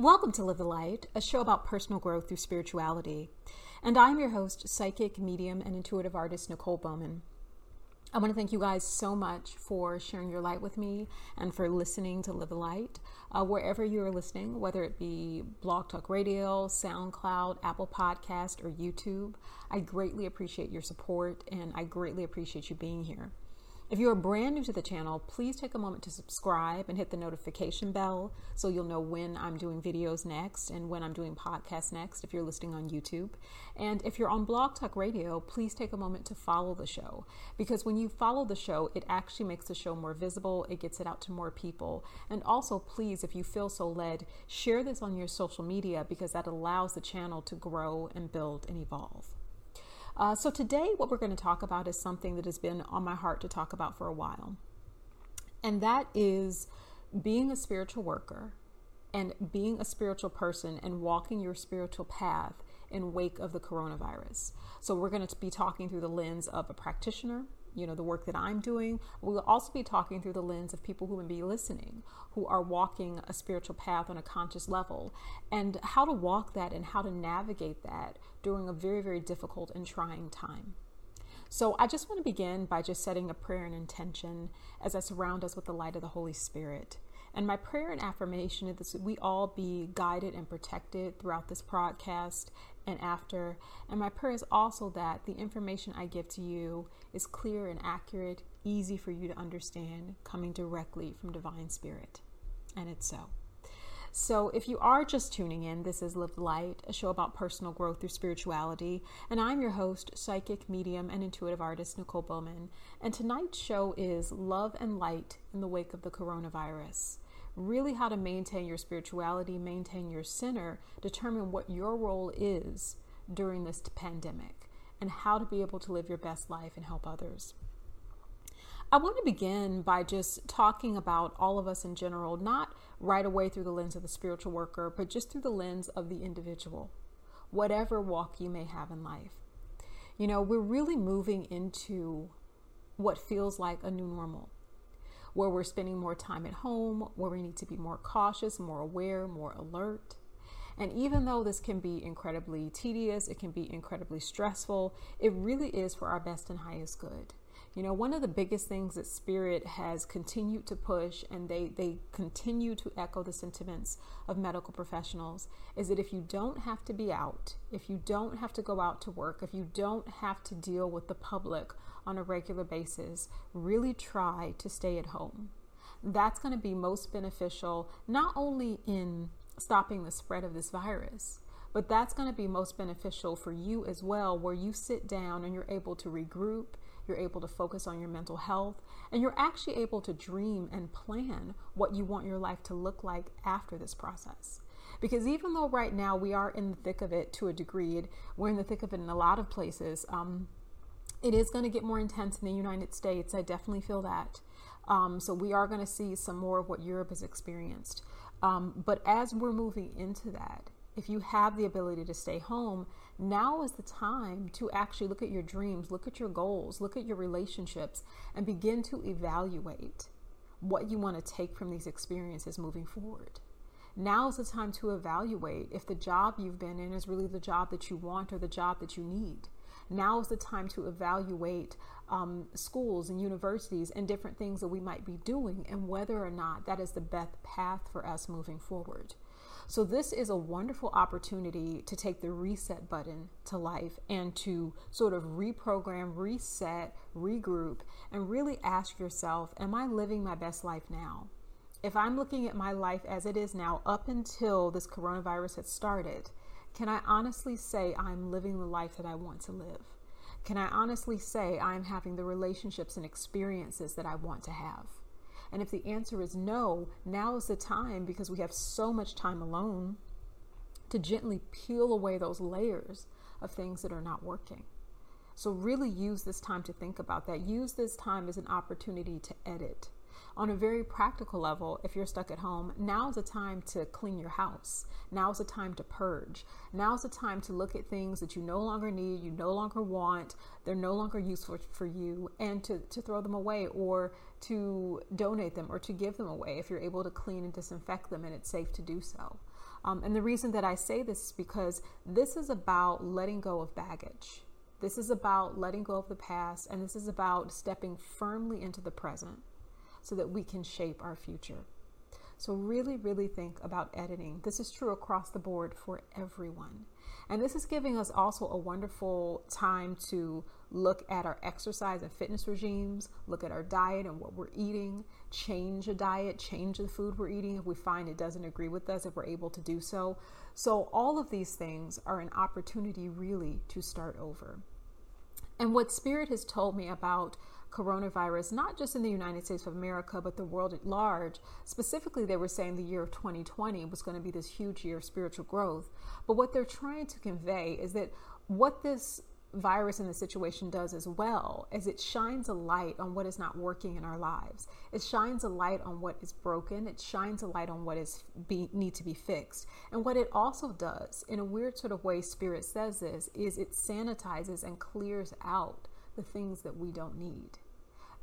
Welcome to Live the Light, a show about personal growth through spirituality. And I'm your host, psychic, medium, and intuitive artist Nicole Bowman. I want to thank you guys so much for sharing your light with me and for listening to Live the Light. Uh, wherever you are listening, whether it be Blog Talk Radio, SoundCloud, Apple Podcast, or YouTube, I greatly appreciate your support and I greatly appreciate you being here. If you are brand new to the channel, please take a moment to subscribe and hit the notification bell so you'll know when I'm doing videos next and when I'm doing podcasts next if you're listening on YouTube. And if you're on Blog Talk Radio, please take a moment to follow the show because when you follow the show, it actually makes the show more visible, it gets it out to more people. And also, please, if you feel so led, share this on your social media because that allows the channel to grow and build and evolve. Uh, so, today, what we're going to talk about is something that has been on my heart to talk about for a while. And that is being a spiritual worker and being a spiritual person and walking your spiritual path in wake of the coronavirus. So, we're going to be talking through the lens of a practitioner, you know the work that i'm doing we'll also be talking through the lens of people who will be listening who are walking a spiritual path on a conscious level. And how to walk that and how to navigate that during a very very difficult and trying time. So i just want to begin by just setting a prayer and intention as i surround us with the light of the holy spirit and my prayer and affirmation is that we all be guided and protected throughout this broadcast and after. And my prayer is also that the information I give to you is clear and accurate, easy for you to understand, coming directly from Divine Spirit. And it's so. So, if you are just tuning in, this is Live Light, a show about personal growth through spirituality. And I'm your host, psychic, medium, and intuitive artist, Nicole Bowman. And tonight's show is Love and Light in the Wake of the Coronavirus really how to maintain your spirituality, maintain your center, determine what your role is during this pandemic, and how to be able to live your best life and help others. I want to begin by just talking about all of us in general, not right away through the lens of the spiritual worker, but just through the lens of the individual, whatever walk you may have in life. You know, we're really moving into what feels like a new normal where we're spending more time at home, where we need to be more cautious, more aware, more alert. And even though this can be incredibly tedious, it can be incredibly stressful, it really is for our best and highest good. You know, one of the biggest things that Spirit has continued to push, and they, they continue to echo the sentiments of medical professionals, is that if you don't have to be out, if you don't have to go out to work, if you don't have to deal with the public on a regular basis, really try to stay at home. That's going to be most beneficial, not only in stopping the spread of this virus, but that's going to be most beneficial for you as well, where you sit down and you're able to regroup, you're able to focus on your mental health, and you're actually able to dream and plan what you want your life to look like after this process. Because even though right now we are in the thick of it to a degree, we're in the thick of it in a lot of places. Um, it is going to get more intense in the United States. I definitely feel that. Um, so we are going to see some more of what Europe has experienced. Um, but as we're moving into that, if you have the ability to stay home, now is the time to actually look at your dreams, look at your goals, look at your relationships, and begin to evaluate what you want to take from these experiences moving forward. Now is the time to evaluate if the job you've been in is really the job that you want or the job that you need. Now is the time to evaluate um, schools and universities and different things that we might be doing and whether or not that is the best path for us moving forward. So, this is a wonderful opportunity to take the reset button to life and to sort of reprogram, reset, regroup, and really ask yourself Am I living my best life now? If I'm looking at my life as it is now, up until this coronavirus had started, can I honestly say I'm living the life that I want to live? Can I honestly say I'm having the relationships and experiences that I want to have? And if the answer is no, now is the time because we have so much time alone to gently peel away those layers of things that are not working. So, really use this time to think about that. Use this time as an opportunity to edit on a very practical level, if you're stuck at home, now is the time to clean your house. Now is the time to purge. Now is the time to look at things that you no longer need, you no longer want, they're no longer useful for you, and to, to throw them away or to donate them or to give them away if you're able to clean and disinfect them and it's safe to do so. Um, and the reason that I say this is because this is about letting go of baggage. This is about letting go of the past, and this is about stepping firmly into the present so that we can shape our future. So, really, really think about editing. This is true across the board for everyone. And this is giving us also a wonderful time to look at our exercise and fitness regimes, look at our diet and what we're eating, change a diet, change the food we're eating if we find it doesn't agree with us, if we're able to do so. So, all of these things are an opportunity really to start over. And what Spirit has told me about coronavirus, not just in the United States of America, but the world at large. Specifically, they were saying the year of 2020 was going to be this huge year of spiritual growth. But what they're trying to convey is that what this virus in the situation does as well as it shines a light on what is not working in our lives it shines a light on what is broken it shines a light on what is be, need to be fixed and what it also does in a weird sort of way spirit says this is it sanitizes and clears out the things that we don't need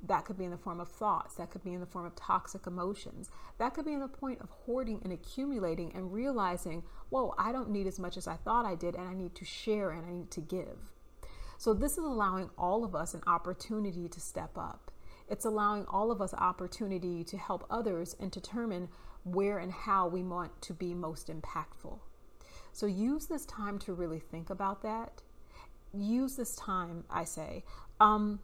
that could be in the form of thoughts. That could be in the form of toxic emotions. That could be in the point of hoarding and accumulating and realizing, whoa, I don't need as much as I thought I did, and I need to share and I need to give. So, this is allowing all of us an opportunity to step up. It's allowing all of us opportunity to help others and determine where and how we want to be most impactful. So, use this time to really think about that. Use this time, I say. Um,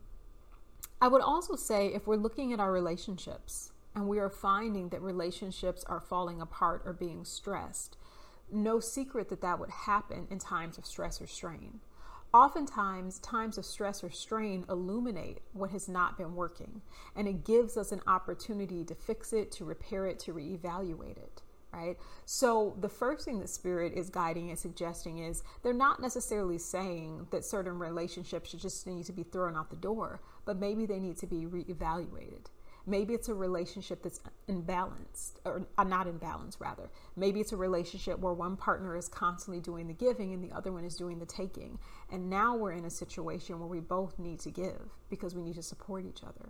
I would also say if we're looking at our relationships and we are finding that relationships are falling apart or being stressed, no secret that that would happen in times of stress or strain. Oftentimes, times of stress or strain illuminate what has not been working, and it gives us an opportunity to fix it, to repair it, to reevaluate it, right? So, the first thing that Spirit is guiding and suggesting is they're not necessarily saying that certain relationships should just need to be thrown out the door, but maybe they need to be reevaluated. Maybe it's a relationship that's imbalanced, or uh, not imbalanced, rather. Maybe it's a relationship where one partner is constantly doing the giving and the other one is doing the taking. And now we're in a situation where we both need to give because we need to support each other.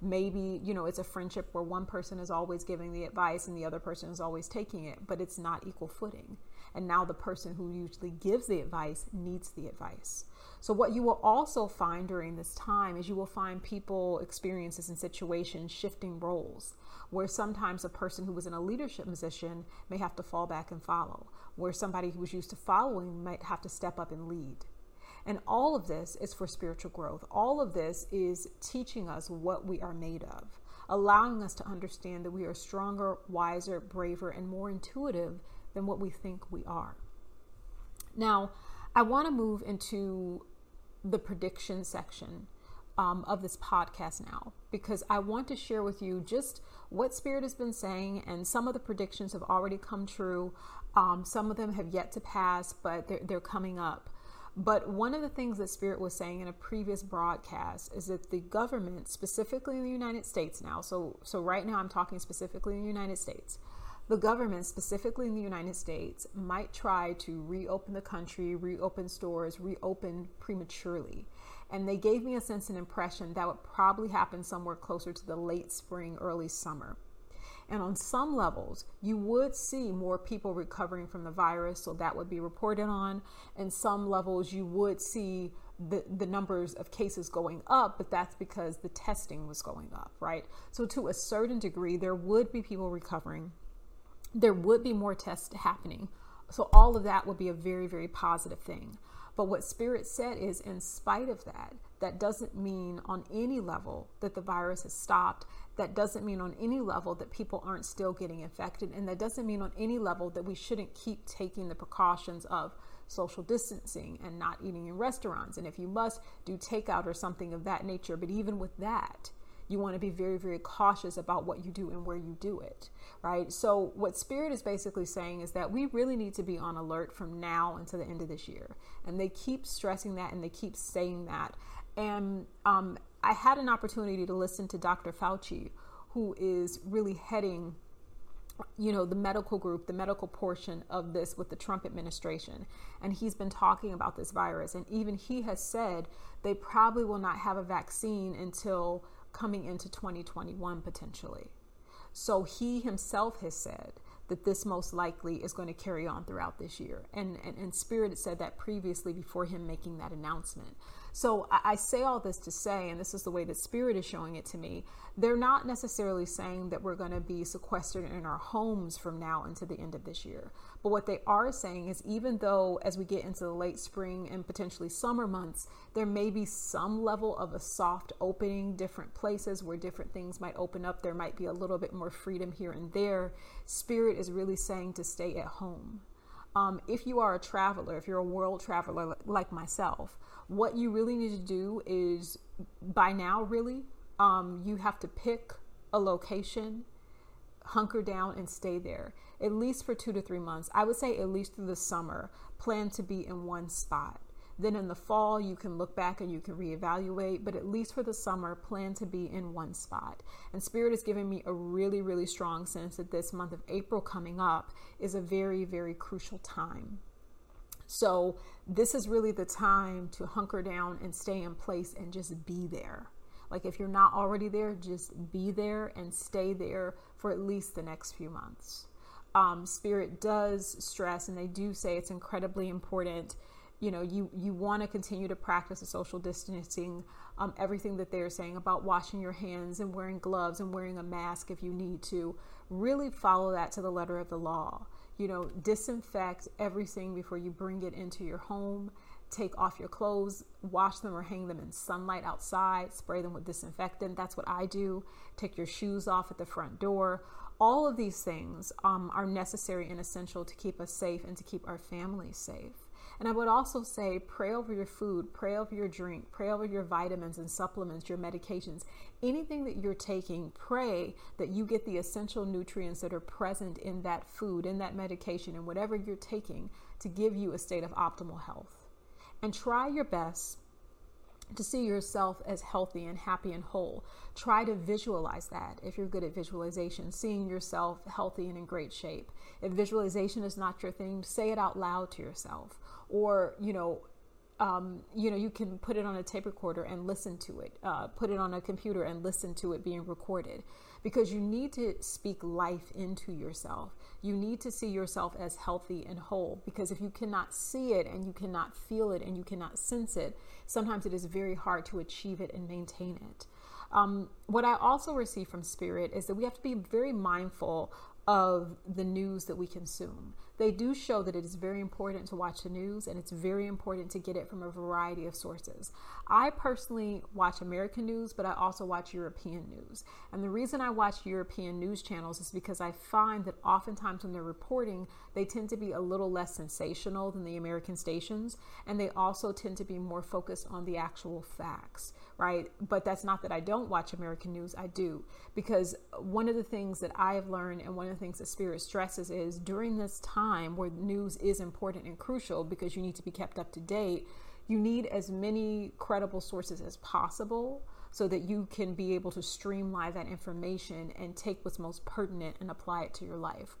Maybe, you know, it's a friendship where one person is always giving the advice and the other person is always taking it, but it's not equal footing. And now the person who usually gives the advice needs the advice. So, what you will also find during this time is you will find people, experiences, and situations shifting roles, where sometimes a person who was in a leadership position may have to fall back and follow, where somebody who was used to following might have to step up and lead. And all of this is for spiritual growth. All of this is teaching us what we are made of, allowing us to understand that we are stronger, wiser, braver, and more intuitive than what we think we are. Now, I want to move into the prediction section um, of this podcast now because I want to share with you just what Spirit has been saying, and some of the predictions have already come true. Um, some of them have yet to pass, but they're, they're coming up. But one of the things that Spirit was saying in a previous broadcast is that the government, specifically in the United States now, so so right now I'm talking specifically in the United States, the government, specifically in the United States, might try to reopen the country, reopen stores, reopen prematurely. And they gave me a sense and impression that would probably happen somewhere closer to the late spring, early summer. And on some levels, you would see more people recovering from the virus, so that would be reported on. And some levels, you would see the, the numbers of cases going up, but that's because the testing was going up, right? So, to a certain degree, there would be people recovering there would be more tests happening. So, all of that would be a very, very positive thing. But what Spirit said is, in spite of that, that doesn't mean on any level that the virus has stopped. That doesn't mean on any level that people aren't still getting infected. And that doesn't mean on any level that we shouldn't keep taking the precautions of social distancing and not eating in restaurants. And if you must, do takeout or something of that nature. But even with that, you want to be very, very cautious about what you do and where you do it, right? So, what Spirit is basically saying is that we really need to be on alert from now until the end of this year. And they keep stressing that and they keep saying that. And um, I had an opportunity to listen to Dr. Fauci, who is really heading you know the medical group the medical portion of this with the Trump administration and he's been talking about this virus and even he has said they probably will not have a vaccine until coming into 2021 potentially. So he himself has said that this most likely is going to carry on throughout this year. And, and, and Spirit said that previously before him making that announcement. So I, I say all this to say, and this is the way that Spirit is showing it to me, they're not necessarily saying that we're going to be sequestered in our homes from now until the end of this year. But what they are saying is, even though as we get into the late spring and potentially summer months, there may be some level of a soft opening, different places where different things might open up. There might be a little bit more freedom here and there. Spirit is really saying to stay at home. Um, if you are a traveler, if you're a world traveler like myself, what you really need to do is by now, really, um, you have to pick a location, hunker down, and stay there at least for two to three months. I would say at least through the summer, plan to be in one spot. Then in the fall, you can look back and you can reevaluate, but at least for the summer, plan to be in one spot. And Spirit is giving me a really, really strong sense that this month of April coming up is a very, very crucial time. So, this is really the time to hunker down and stay in place and just be there. Like, if you're not already there, just be there and stay there for at least the next few months. Um, Spirit does stress, and they do say it's incredibly important. You know, you you want to continue to practice the social distancing, um, everything that they're saying about washing your hands and wearing gloves and wearing a mask if you need to. Really follow that to the letter of the law you know, disinfect everything before you bring it into your home. Take off your clothes, wash them or hang them in sunlight outside, spray them with disinfectant. That's what I do. Take your shoes off at the front door. All of these things um, are necessary and essential to keep us safe and to keep our families safe. And I would also say pray over your food, pray over your drink, pray over your vitamins and supplements, your medications, anything that you're taking, pray that you get the essential nutrients that are present in that food, in that medication, and whatever you're taking to give you a state of optimal health. And try your best to see yourself as healthy and happy and whole. Try to visualize that if you're good at visualization, seeing yourself healthy and in great shape. If visualization is not your thing, say it out loud to yourself or you know um, you know you can put it on a tape recorder and listen to it uh, put it on a computer and listen to it being recorded. Because you need to speak life into yourself. You need to see yourself as healthy and whole. Because if you cannot see it and you cannot feel it and you cannot sense it sometimes it is very hard to achieve it and maintain it. Um, what I also receive from Spirit is that we have to be very mindful of the news that we consume. They do show that it is very important to watch the news and it's very important to get it from a variety of sources. I personally watch American news, but I also watch European news. And the reason I watch European news channels is because I find that oftentimes when they're reporting, they tend to be a little less sensational than the American stations, and they also tend to be more focused on the actual facts right? But that's not that I don't watch American news. I do. Because one of the things that I have learned and one of the things that Spirit stresses is during this time where news is important and crucial because you need to be kept up to date, you need as many credible sources as possible so that you can be able to streamline that information and take what's most pertinent and apply it to your life.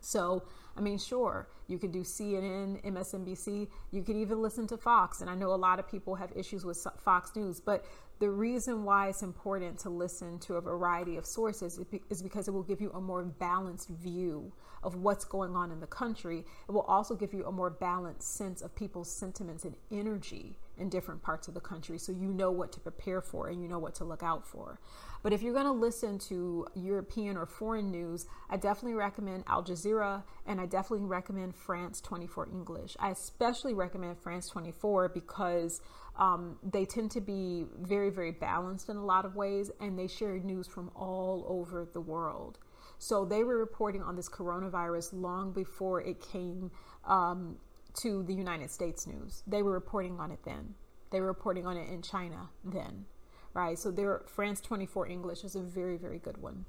So, I mean, sure, you could do CNN, MSNBC, you could even listen to Fox. And I know a lot of people have issues with Fox News, but the reason why it's important to listen to a variety of sources is because it will give you a more balanced view of what's going on in the country. It will also give you a more balanced sense of people's sentiments and energy in different parts of the country so you know what to prepare for and you know what to look out for. But if you're going to listen to European or foreign news, I definitely recommend Al Jazeera and I definitely recommend France 24 English. I especially recommend France 24 because um, they tend to be very, very balanced in a lot of ways and they share news from all over the world. So they were reporting on this coronavirus long before it came um, to the United States news. They were reporting on it then. They were reporting on it in China then, right? So their France 24 English is a very, very good one.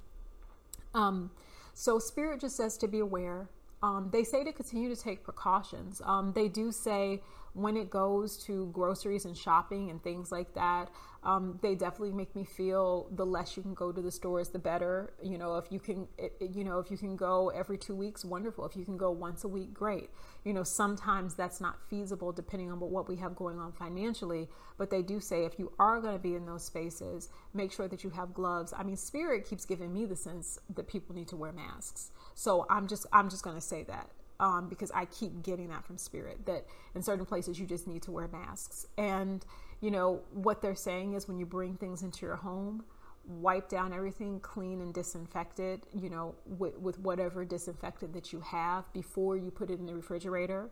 Um, so Spirit just says to be aware. Um, they say to continue to take precautions. Um, they do say when it goes to groceries and shopping and things like that, um, they definitely make me feel the less you can go to the stores, the better. You know, if you can, it, you know, if you can go every two weeks, wonderful. If you can go once a week, great. You know, sometimes that's not feasible depending on what we have going on financially. But they do say if you are going to be in those spaces, make sure that you have gloves. I mean, Spirit keeps giving me the sense that people need to wear masks. So I'm just, I'm just to say that um, because I keep getting that from Spirit that in certain places you just need to wear masks. And, you know, what they're saying is when you bring things into your home, wipe down everything clean and disinfected, you know, with, with whatever disinfectant that you have before you put it in the refrigerator.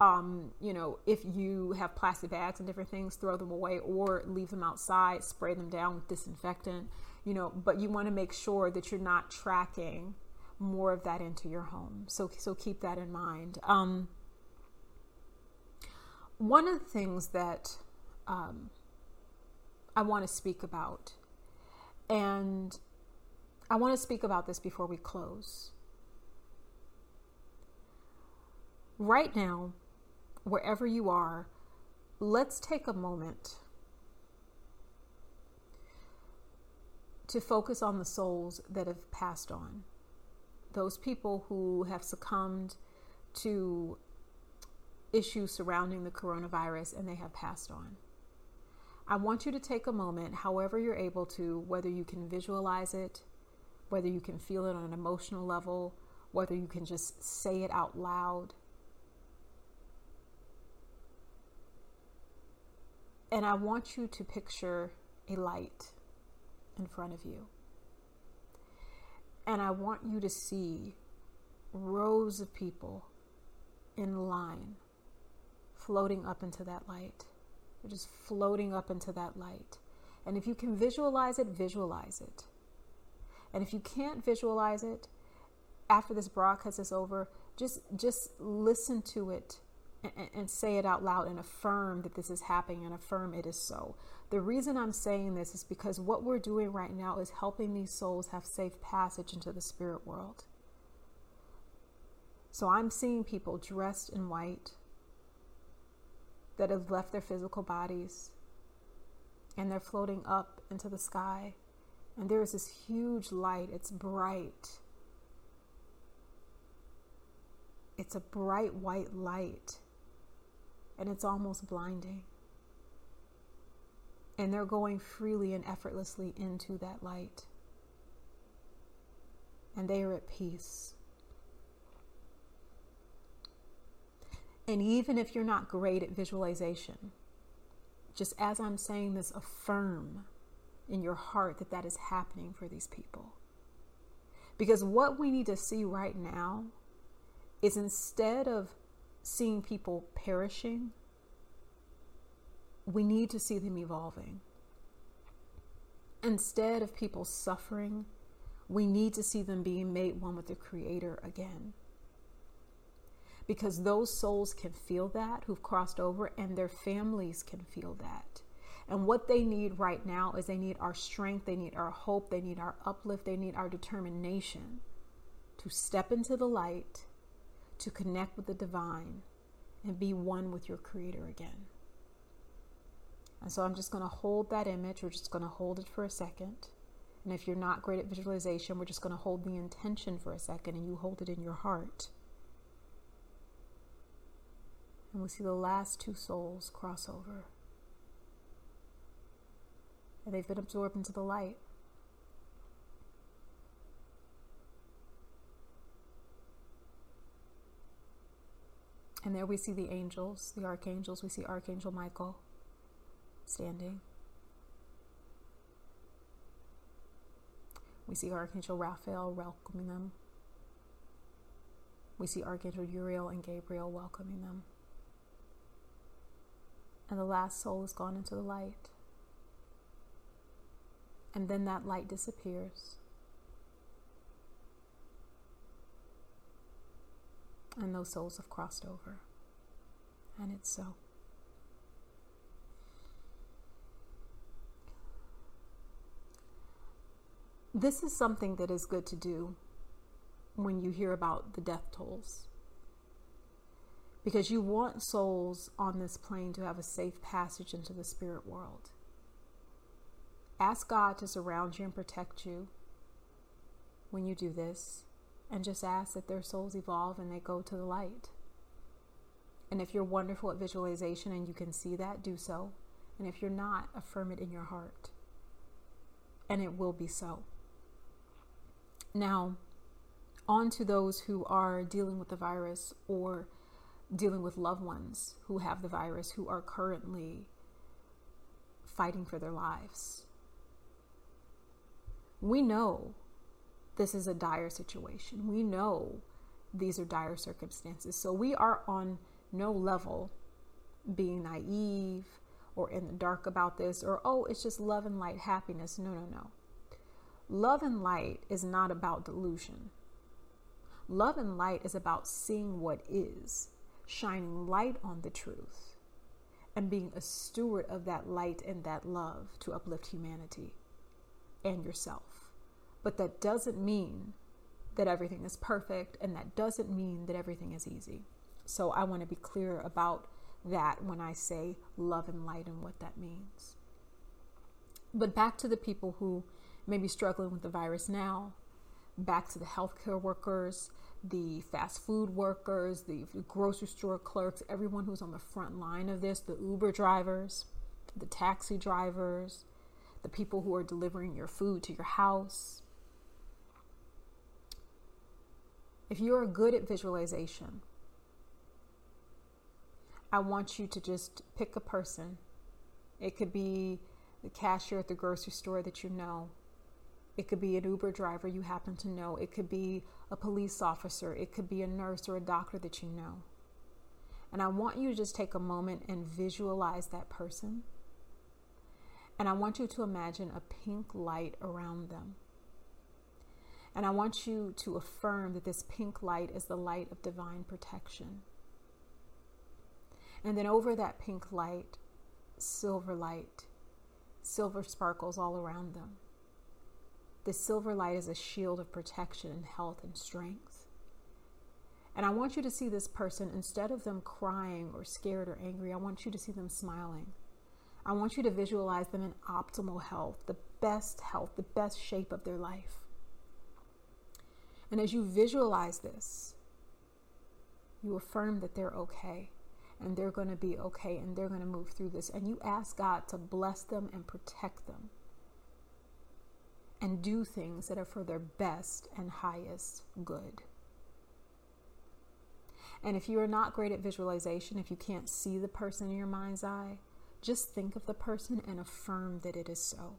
Um, you know, if you have plastic bags and different things, throw them away or leave them outside, spray them down with disinfectant, you know, but you want to make sure that you're not tracking more of that into your home. So, so keep that in mind. Um, one of the things that um, I want to speak about, and I want to speak about this before we close. Right now, wherever you are, let's take a moment to focus on the souls that have passed on those people who have succumbed to issues surrounding the coronavirus and they have passed on. I want you to take a moment, however you're able to, whether you can visualize it, whether you can feel it on an emotional level, whether you can just say it out loud. And I want you to picture a light in front of you. And I want you to see rows of people in line floating up into that light. They're just floating up into that light. And if you can visualize it, visualize it. And if you can't visualize it, after this broadcast is over, just just listen to it and, say it out loud and affirm that this is happening and affirm it is so. The reason I'm saying this is because what we're doing right now is helping these souls have safe passage into the spirit world. So I'm seeing people dressed in white that have left their physical bodies and they're floating up into the sky. And there is this huge light, it's bright. It's a bright white light and it's almost blinding. And they're going freely and effortlessly into that light. And they are at peace. And even if you're not great at visualization, just as I'm saying this, affirm in your heart that that is happening for these people. Because what we need to see right now is instead of seeing people perishing, we need to see them evolving. Instead of people suffering, we need to see them being made one with the Creator again. Because those souls can feel that who've crossed over, and their families can feel that. And what they need right now is they need our strength, they need our hope, they need our uplift, they need our determination to step into the light to connect with the divine and be one with your creator again. And so I'm just going to hold that image. We're just going to hold it for a second. And if you're not great at visualization, we're just going to hold the intention for a second and you hold it in your heart. And we see the last two souls cross over. And they've been absorbed into the light. And there we see the angels, the archangels. We see Archangel Michael standing. We see Archangel Raphael welcoming them. We see Archangel Uriel and Gabriel welcoming them. And the last soul has gone into the light. And then that light disappears. And those souls have crossed over. And it's so. This is something that is good to do when you hear about the death tolls. because you want souls on this plane to have a safe passage into the spirit world. Ask God to surround you and protect you when you do this, and just ask that their souls evolve and they go to the light. And if you're wonderful at visualization and you can see that, do so. And if you're not, affirm it in your heart. And it will be so. Now, on to those who are dealing with the virus or dealing with loved ones who have the virus who are currently fighting for their lives. We know this is a dire situation. We know these are dire circumstances. So we are on no level being naive or in the dark about this or, oh, it's just love and light, happiness. No, no, no. Love and light is not about delusion. Love and light is about seeing what is, shining light on the truth, and being a steward of that light and that love to uplift humanity and yourself. But that doesn't mean that everything is perfect, and that doesn't mean that everything is easy. So I want to be clear about that when I say love and light and what that means. But back to the people who may be struggling with the virus now, back to the healthcare workers, the fast food workers, the grocery store clerks, everyone who's on the front line of this, the Uber drivers, the taxi drivers, the people who are delivering your food to your house. If you're good at visualization, I want you to just pick a person. It could be the cashier at the grocery store that you know. It could be an Uber driver you happen to know. It could be a police officer. It could be a nurse or a doctor that you know. And I want you to just take a moment and visualize that person. And I want you to imagine a pink light around them. And I want you to affirm that this pink light is the light of divine protection. And then over that pink light, silver light, silver sparkles all around them. The silver light is a shield of protection and health and strength. And I want you to see this person, instead of them crying or scared or angry, I want you to see them smiling. I want you to visualize them in optimal health, the best health, the best shape of their life. And as you visualize this, you affirm that they're okay and they're going to be okay and they're going to move through this. And you ask God to bless them and protect them and do things that are for their best and highest good. And if you are not great at visualization, if you can't see the person in your mind's eye, just think of the person and affirm that it is so.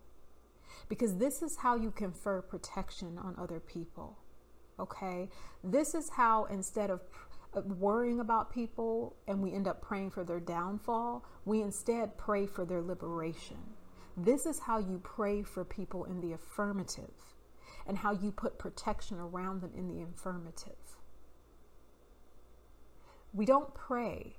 Because this is how you confer protection on other people. Okay? This is how, instead of worrying about people and we end up praying for their downfall, we instead pray for their liberation. This is how you pray for people in the affirmative and how you put protection around them in the affirmative. We don't pray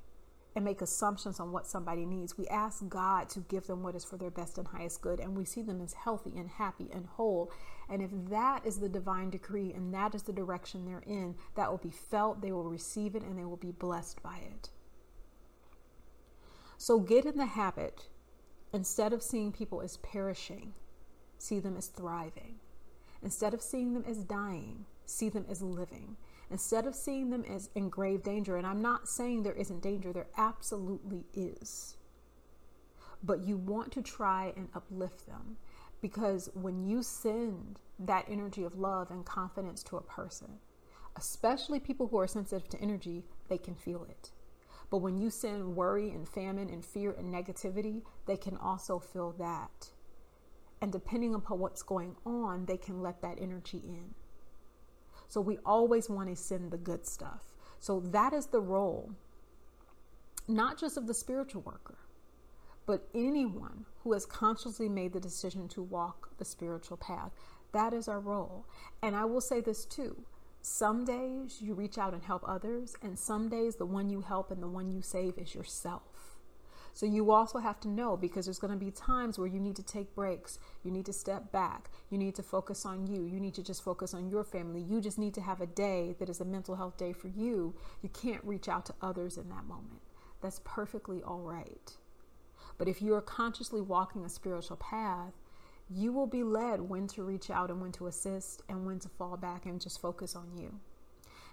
and make assumptions on what somebody needs. We ask God to give them what is for their best and highest good, and we see them as healthy and happy and whole. And if that is the divine decree and that is the direction they're in, that will be felt, they will receive it, and they will be blessed by it. So get in the habit, instead of seeing people as perishing, see them as thriving. Instead of seeing them as dying, see them as living instead of seeing them as in grave danger. And I'm not saying there isn't danger, there absolutely is. But you want to try and uplift them because when you send that energy of love and confidence to a person, especially people who are sensitive to energy, they can feel it. But when you send worry and famine and fear and negativity, they can also feel that. And depending upon what's going on, they can let that energy in. So we always want to send the good stuff. So that is the role, not just of the spiritual worker, but anyone who has consciously made the decision to walk the spiritual path. That is our role. And I will say this too. Some days you reach out and help others, and some days the one you help and the one you save is yourself. So you also have to know because there's going to be times where you need to take breaks. You need to step back. You need to focus on you. You need to just focus on your family. You just need to have a day that is a mental health day for you. You can't reach out to others in that moment. That's perfectly all right. But if you are consciously walking a spiritual path, you will be led when to reach out and when to assist and when to fall back and just focus on you.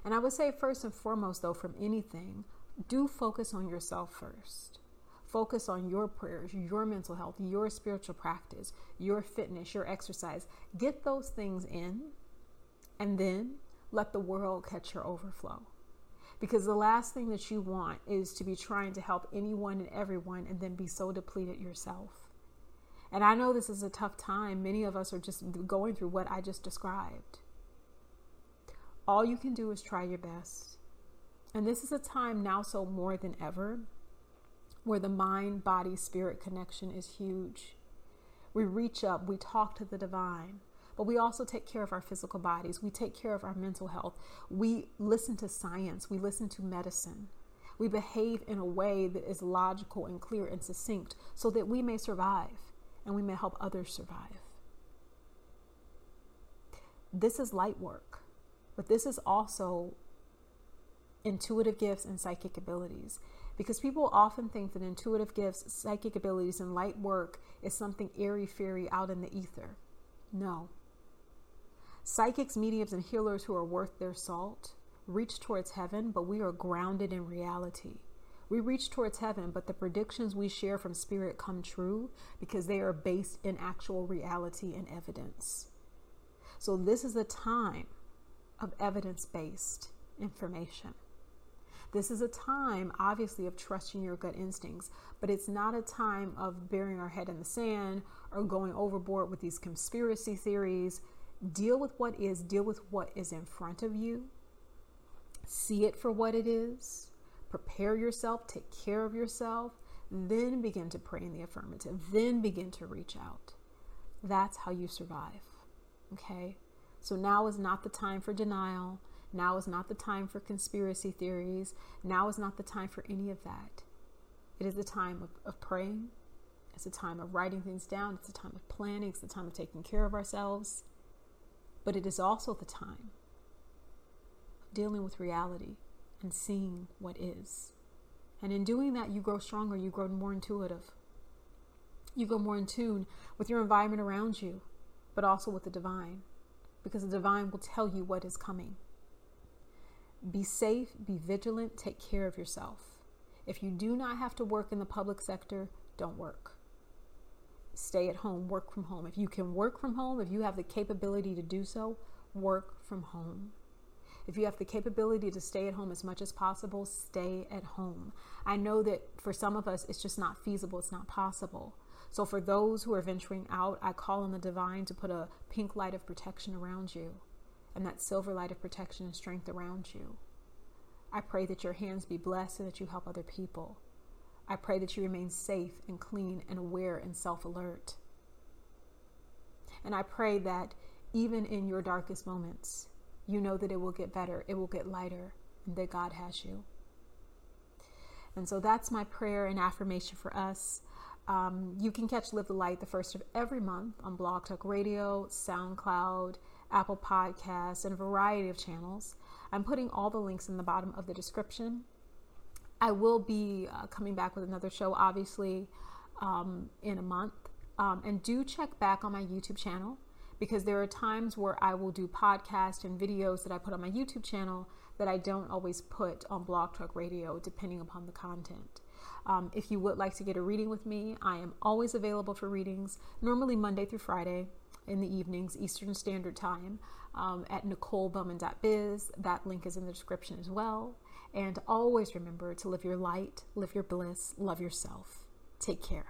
And I would say, first and foremost, though, from anything, do focus on yourself first. Focus on your prayers, your mental health, your spiritual practice, your fitness, your exercise. Get those things in, and then let the world catch your overflow. Because the last thing that you want is to be trying to help anyone and everyone and then be so depleted yourself. And I know this is a tough time. Many of us are just going through what I just described. All you can do is try your best. And this is a time now, so more than ever, where the mind body spirit connection is huge. We reach up, we talk to the divine, but we also take care of our physical bodies. We take care of our mental health. We listen to science, we listen to medicine. We behave in a way that is logical and clear and succinct so that we may survive and we may help others survive. This is light work. But this is also intuitive gifts and psychic abilities because people often think that intuitive gifts, psychic abilities, and light work is something airy fairy out in the ether. No. Psychics, mediums, and healers who are worth their salt reach towards heaven, but we are grounded in reality. We reach towards heaven, but the predictions we share from spirit come true because they are based in actual reality and evidence. So, this is a time of evidence based information. This is a time, obviously, of trusting your gut instincts, but it's not a time of burying our head in the sand or going overboard with these conspiracy theories. Deal with what is, deal with what is in front of you, see it for what it is, prepare yourself, take care of yourself, then begin to pray in the affirmative, then begin to reach out. That's how you survive. Okay? So now is not the time for denial. Now is not the time for conspiracy theories. Now is not the time for any of that. It is the time of, of praying. It's a time of writing things down. It's a time of planning. It's the time of taking care of ourselves. But it is also the time of dealing with reality and seeing what is. And in doing that, you grow stronger, you grow more intuitive. You go more in tune with your environment around you, but also with the divine because the divine will tell you what is coming. Be safe, be vigilant, take care of yourself. If you do not have to work in the public sector, don't work. Stay at home, work from home. If you can work from home, if you have the capability to do so, work from home. If you have the capability to stay at home as much as possible, stay at home. I know that for some of us, it's just not feasible, it's not possible. So, for those who are venturing out, I call on the divine to put a pink light of protection around you and that silver light of protection and strength around you. I pray that your hands be blessed and that you help other people. I pray that you remain safe and clean and aware and self alert. And I pray that even in your darkest moments, you know that it will get better, it will get lighter, and that God has you. And so that's my prayer and affirmation for us. Um, you can catch Live the Light the first of every month on Blog Talk Radio, SoundCloud, Apple Podcasts, and a variety of channels. I'm putting all the links in the bottom of the description. I will be uh, coming back with another show, obviously, um, in a month. Um, and do check back on my YouTube channel because there are times where I will do podcasts and videos that I put on my YouTube channel that I don't always put on Blog Talk Radio, depending upon the content. Um, if you would like to get a reading with me, I am always available for readings, normally Monday through Friday in the evenings, Eastern Standard Time, um, at NicoleBowman.biz. That link is in the description as well. And always remember to live your light, live your bliss, love yourself. Take care.